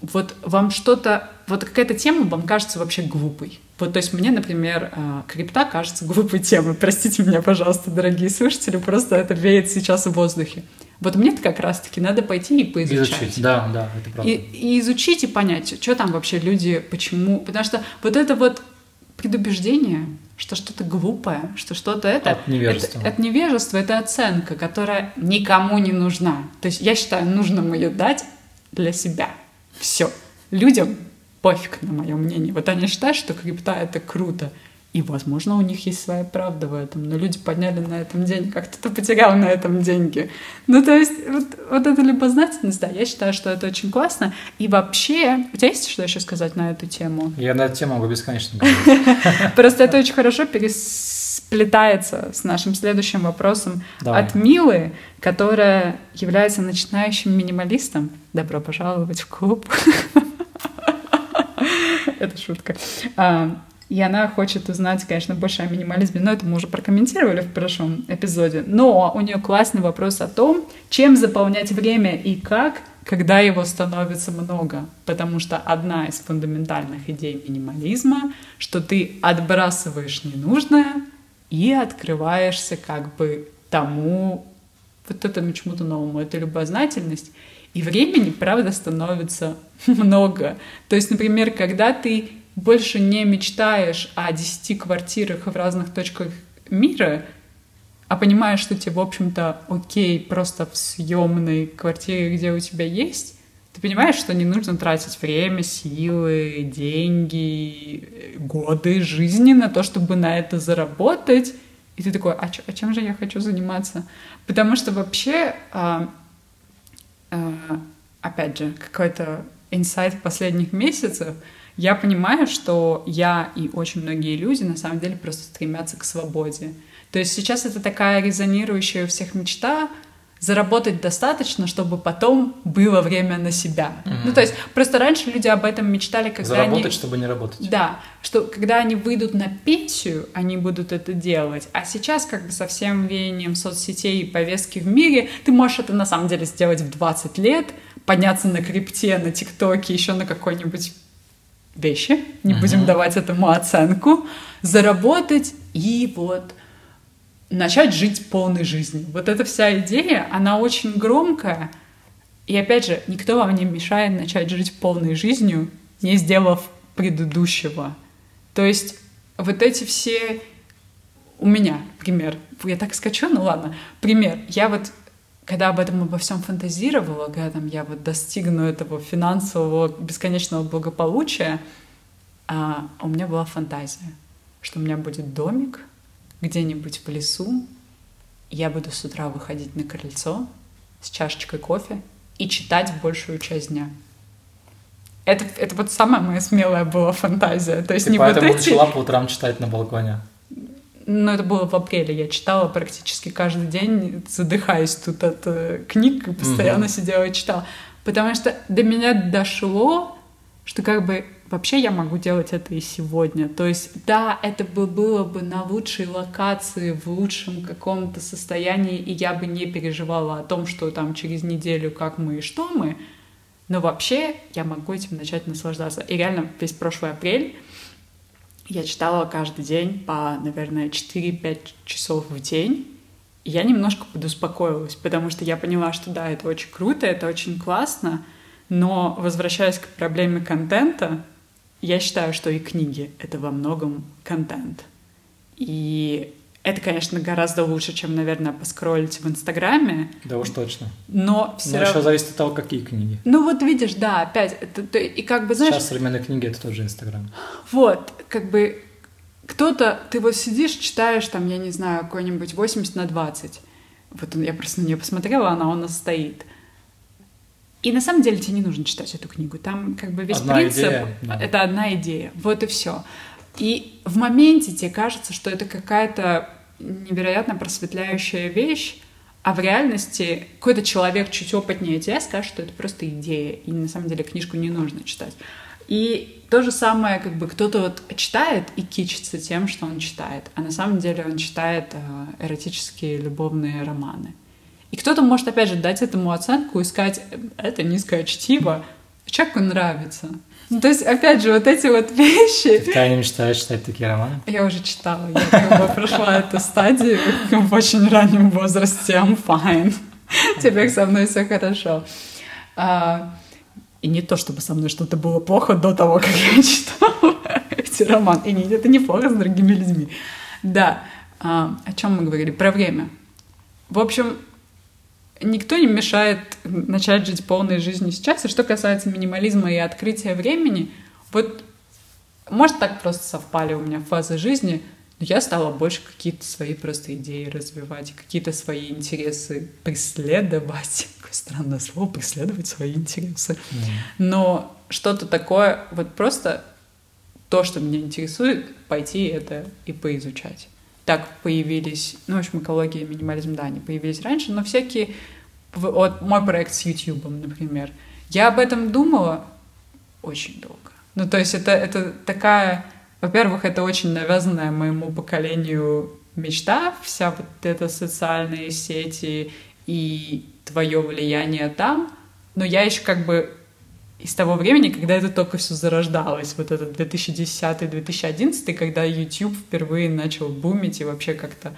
вот вам что-то, вот какая-то тема вам кажется вообще глупой. Вот, то есть мне, например, э, крипта кажется глупой темой. Простите меня, пожалуйста, дорогие слушатели, просто это веет сейчас в воздухе. Вот мне-то как раз-таки надо пойти и поизучать.
Изучить, да, да, это правда.
И, и изучить и понять, что там вообще люди, почему. Потому что вот это вот предубеждение, что что-то глупое, что что-то это...
От невежества.
Это, это невежество, это оценка, которая никому не нужна. То есть я считаю, нужно ее дать для себя. Все. Людям пофиг на мое мнение. Вот они считают, что крипта — это круто. И, возможно, у них есть своя правда в этом, но люди подняли на этом деньги, как кто-то потерял на этом деньги. Ну, то есть, вот, вот эта любознательность, да, я считаю, что это очень классно. И вообще, у тебя есть что еще сказать на эту тему?
Я на эту тему могу бесконечно говорить.
Просто это очень хорошо пересплетается с нашим следующим вопросом от Милы, которая является начинающим минималистом. Добро пожаловать в клуб. Это шутка. А, и она хочет узнать, конечно, больше о минимализме, но это мы уже прокомментировали в прошлом эпизоде. Но у нее классный вопрос о том, чем заполнять время и как, когда его становится много. Потому что одна из фундаментальных идей минимализма, что ты отбрасываешь ненужное и открываешься как бы тому, вот этому чему-то новому, это любознательность. И времени, правда, становится много. То есть, например, когда ты больше не мечтаешь о 10 квартирах в разных точках мира, а понимаешь, что тебе, в общем-то, окей, просто в съемной квартире, где у тебя есть, ты понимаешь, что не нужно тратить время, силы, деньги, годы жизни на то, чтобы на это заработать. И ты такой, а, чё, а чем же я хочу заниматься? Потому что вообще, а, опять же, какой-то инсайт последних месяцев — я понимаю, что я и очень многие люди на самом деле просто стремятся к свободе. То есть сейчас это такая резонирующая у всех мечта заработать достаточно, чтобы потом было время на себя. Mm-hmm. Ну, то есть, просто раньше люди об этом мечтали, когда
Заработать,
они...
чтобы не работать.
Да, что когда они выйдут на пенсию, они будут это делать. А сейчас, как бы со всем веянием соцсетей и повестки в мире, ты можешь это на самом деле сделать в 20 лет, подняться на крипте, на ТикТоке, еще на какой-нибудь вещи, не uh-huh. будем давать этому оценку, заработать и вот начать жить полной жизнью. Вот эта вся идея, она очень громкая. И опять же, никто вам не мешает начать жить полной жизнью, не сделав предыдущего. То есть вот эти все... У меня пример. Я так скачу, ну ладно. Пример. Я вот когда об этом обо всем фантазировала, когда там я вот достигну этого финансового бесконечного благополучия, а, у меня была фантазия, что у меня будет домик, где-нибудь в лесу, я буду с утра выходить на крыльцо с чашечкой кофе и читать большую часть дня. Это, это вот самая моя смелая была фантазия. То есть
Ты
не
поэтому
вот эти...
начала по утрам читать на балконе?
Ну, это было в апреле. Я читала практически каждый день, задыхаясь тут от э, книг, и постоянно угу. сидела и читала. Потому что до меня дошло, что как бы вообще я могу делать это и сегодня. То есть, да, это бы было бы на лучшей локации, в лучшем каком-то состоянии, и я бы не переживала о том, что там через неделю как мы и что мы, но вообще я могу этим начать наслаждаться. И реально весь прошлый апрель я читала каждый день по, наверное, 4-5 часов в день. Я немножко подуспокоилась, потому что я поняла, что да, это очень круто, это очень классно, но возвращаясь к проблеме контента, я считаю, что и книги — это во многом контент. И это, конечно, гораздо лучше, чем, наверное, поскролить в Инстаграме.
Да уж точно.
Но все
Но
равно...
еще зависит от того, какие книги.
Ну вот видишь, да, опять, это, то, и как бы, знаешь...
Сейчас современные книги — это тоже Инстаграм.
Вот, как бы кто-то, ты вот сидишь, читаешь там, я не знаю, какой-нибудь 80 на 20. Вот я просто на нее посмотрела, она у нас стоит. И на самом деле тебе не нужно читать эту книгу. Там как бы весь
одна
принцип
идея,
это одна идея. Вот и все. И в моменте тебе кажется, что это какая-то невероятно просветляющая вещь, а в реальности какой-то человек чуть опытнее тебя скажет, что это просто идея, и на самом деле книжку не нужно читать. И то же самое, как бы кто-то вот читает и кичится тем, что он читает, а на самом деле он читает э, эротические любовные романы. И кто-то может, опять же, дать этому оценку и сказать, это низкое чтиво, человеку нравится. Ну, то есть, опять же, вот эти вот вещи...
Ты втайне мечтаешь читать такие романы?
Я уже читала, я как бы прошла эту стадию в очень раннем возрасте, I'm fine. Теперь со мной все хорошо. А, и не то, чтобы со мной что-то было плохо до того, как я читала эти романы. И нет, это не плохо с другими людьми. Да. А, о чем мы говорили? Про время. В общем, никто не мешает начать жить полной жизнью сейчас. И что касается минимализма и открытия времени, вот может так просто совпали у меня фазы жизни, но я стала больше какие-то свои просто идеи развивать, какие-то свои интересы преследовать. Какое странное слово, преследовать свои интересы. Но что-то такое, вот просто то, что меня интересует, пойти это и поизучать так появились, ну, в общем, экология и минимализм, да, они появились раньше, но всякие, вот мой проект с YouTube, например, я об этом думала очень долго. Ну, то есть это, это такая, во-первых, это очень навязанная моему поколению мечта, вся вот эта социальные сети и твое влияние там, но я еще как бы из того времени, когда это только все зарождалось, вот этот 2010-2011, когда YouTube впервые начал бумить и вообще как-то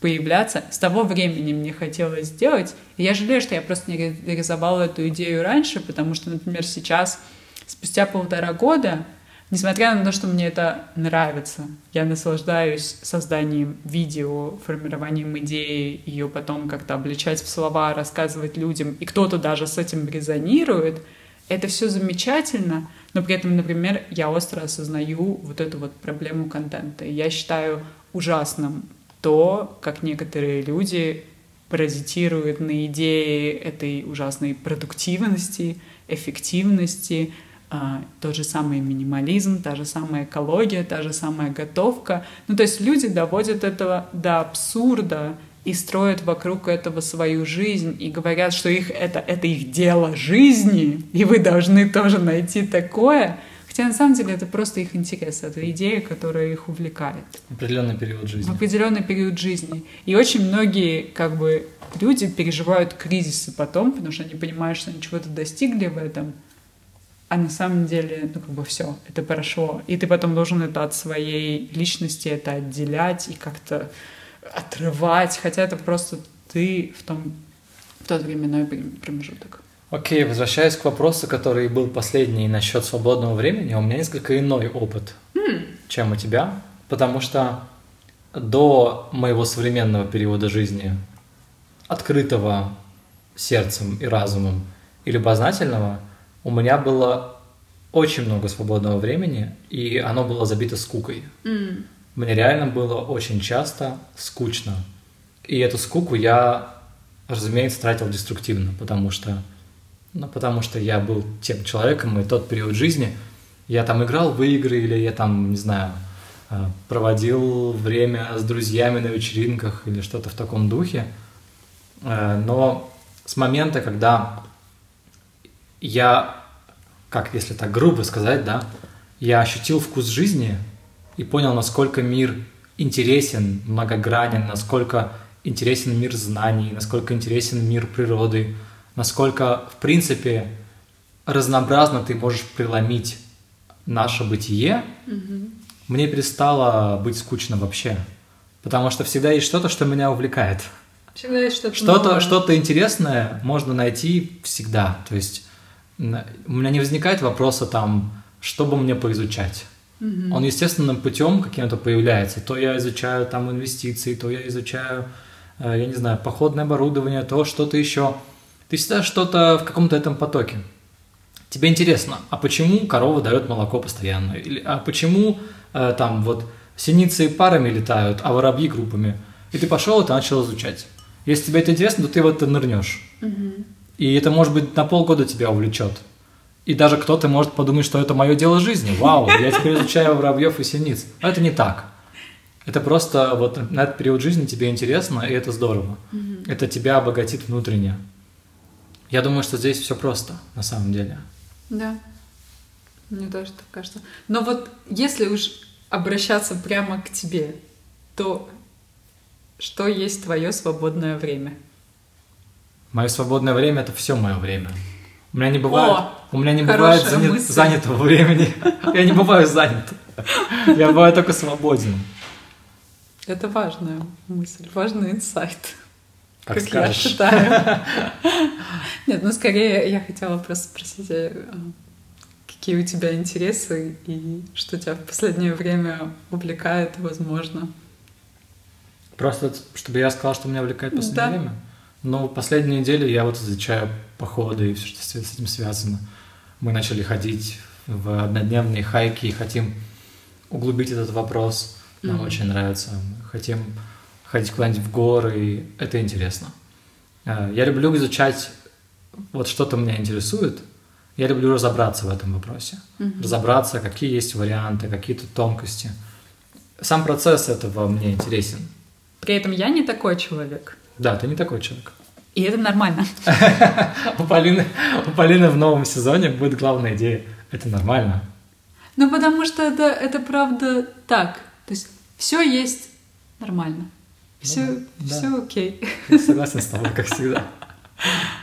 появляться. С того времени мне хотелось сделать. И я жалею, что я просто не реализовала эту идею раньше, потому что, например, сейчас, спустя полтора года, несмотря на то, что мне это нравится, я наслаждаюсь созданием видео, формированием идеи, ее потом как-то обличать в слова, рассказывать людям, и кто-то даже с этим резонирует — это все замечательно, но при этом, например, я остро осознаю вот эту вот проблему контента. Я считаю ужасным то, как некоторые люди паразитируют на идее этой ужасной продуктивности, эффективности, а, тот же самый минимализм, та же самая экология, та же самая готовка. Ну, то есть люди доводят этого до абсурда, и строят вокруг этого свою жизнь и говорят, что их это, это их дело жизни, и вы должны тоже найти такое. Хотя на самом деле это просто их интерес, это идея, которая их увлекает.
В определенный период жизни.
В определенный период жизни. И очень многие как бы люди переживают кризисы потом, потому что они понимают, что они чего-то достигли в этом, а на самом деле, ну, как бы все, это прошло. И ты потом должен это от своей личности, это отделять и как-то отрывать, хотя это просто ты в том, в тот временной промежуток.
Окей, возвращаясь к вопросу, который был последний насчет свободного времени, у меня несколько иной опыт, mm. чем у тебя, потому что до моего современного периода жизни, открытого сердцем и разумом и любознательного, у меня было очень много свободного времени, и оно было забито скукой. Mm. Мне реально было очень часто скучно. И эту скуку я, разумеется, тратил деструктивно, потому что, ну, потому что я был тем человеком, и тот период жизни я там играл в игры, или я там, не знаю, э, проводил время с друзьями на вечеринках или что-то в таком духе. Э, но с момента, когда я, как если так грубо сказать, да, я ощутил вкус жизни и понял, насколько мир интересен, многогранен, насколько интересен мир знаний, насколько интересен мир природы, насколько, в принципе, разнообразно ты можешь преломить наше бытие, угу. мне перестало быть скучно вообще. Потому что всегда есть что-то, что меня увлекает.
Всегда есть что-то
что-то, что-то интересное можно найти всегда. То есть у меня не возникает вопроса там, что бы мне поизучать. Угу. Он естественным путем каким-то появляется. То я изучаю там инвестиции, то я изучаю, э, я не знаю, походное оборудование, то что-то еще. Ты всегда что-то в каком-то этом потоке. Тебе интересно, а почему корова дает молоко постоянно? Или, а почему э, там вот синицы парами летают, а воробьи группами? И ты пошел и ты начал изучать. Если тебе это интересно, то ты в это нырнешь. Угу. И это, может быть, на полгода тебя увлечет. И даже кто-то может подумать, что это мое дело жизни. Вау, я теперь изучаю воробьев и синиц. Но это не так. Это просто вот на этот период жизни тебе интересно, и это здорово. Mm-hmm. Это тебя обогатит внутренне. Я думаю, что здесь все просто, на самом деле.
Да. Мне тоже так кажется. Но вот если уж обращаться прямо к тебе, то что есть твое свободное время?
Мое свободное время это все мое время. У меня не бывает, О, у меня не бывает занят, занятого времени. Я не бываю занят. Я бываю только свободен.
Это важная мысль, важный инсайт.
Как, как скажешь.
я считаю. Нет, ну скорее я хотела просто спросить, э, какие у тебя интересы и что тебя в последнее время увлекает, возможно.
Просто, чтобы я сказал, что меня увлекает в последнее да. время? Ну, последнюю неделю я вот изучаю походы и все, что с этим связано. Мы начали ходить в однодневные хайки и хотим углубить этот вопрос. Нам mm-hmm. очень нравится. Хотим ходить куда-нибудь в горы, и это интересно. Э, я люблю изучать вот что-то меня интересует. Я люблю разобраться в этом вопросе. Mm-hmm. Разобраться, какие есть варианты, какие-то тонкости. Сам процесс этого мне интересен.
При этом я не такой человек.
Да, ты не такой человек.
И это нормально.
у, Полины, у Полины в новом сезоне будет главная идея. Это нормально.
Ну, потому что это, это правда так. То есть все есть нормально. Все, ну, да. все окей.
Я согласен с тобой, как всегда.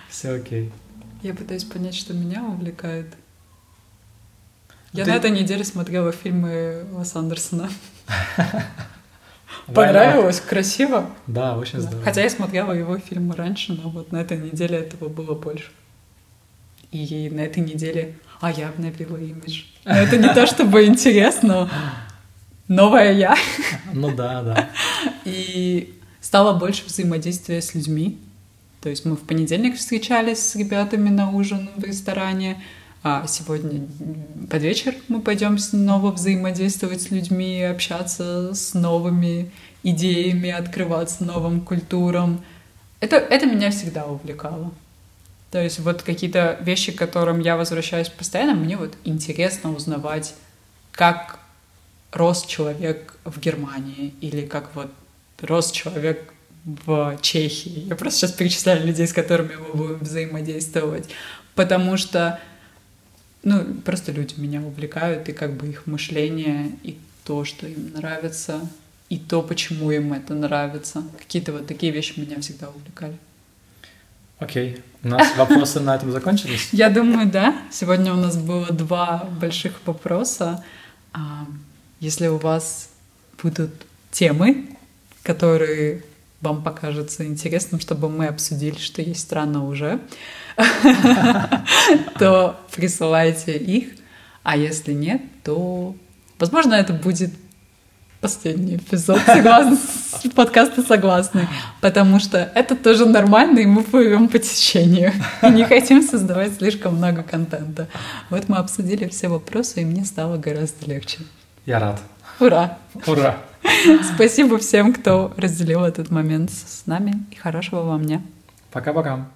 Все окей.
Я пытаюсь понять, что меня увлекает. Я Ты... на этой неделе смотрела фильмы Уэса Андерсона. Понравилось? Красиво?
Да, очень здорово.
Хотя я смотрела его фильмы раньше, но вот на этой неделе этого было больше. И на этой неделе... А, я обновила имидж. Но это не то чтобы интересно. Новая я.
Ну да, да.
И стало больше взаимодействия с людьми. То есть мы в понедельник встречались с ребятами на ужин в ресторане, а сегодня под вечер мы пойдем снова взаимодействовать с людьми, общаться с новыми идеями, открываться новым культурам. Это, это меня всегда увлекало. То есть вот какие-то вещи, к которым я возвращаюсь постоянно, мне вот интересно узнавать, как рос человек в Германии или как вот рос человек в Чехии. Я просто сейчас перечисляю людей, с которыми мы будем взаимодействовать. Потому что, ну, просто люди меня увлекают, и как бы их мышление, и то, что им нравится, и то, почему им это нравится. Какие-то вот такие вещи меня всегда увлекали.
Окей. У нас вопросы на этом закончились?
Я думаю, да. Сегодня у нас было два больших вопроса. А, если у вас будут темы, которые вам покажется интересным, чтобы мы обсудили, что есть странно уже, то присылайте их. А если нет, то, возможно, это будет последний эпизод согласен, подкаста согласны, потому что это тоже нормально, и мы плывем по течению. И не хотим создавать слишком много контента. Вот мы обсудили все вопросы, и мне стало гораздо легче.
Я рад.
Ура!
Ура!
Спасибо всем, кто разделил этот момент с нами, и хорошего вам дня.
Пока-пока.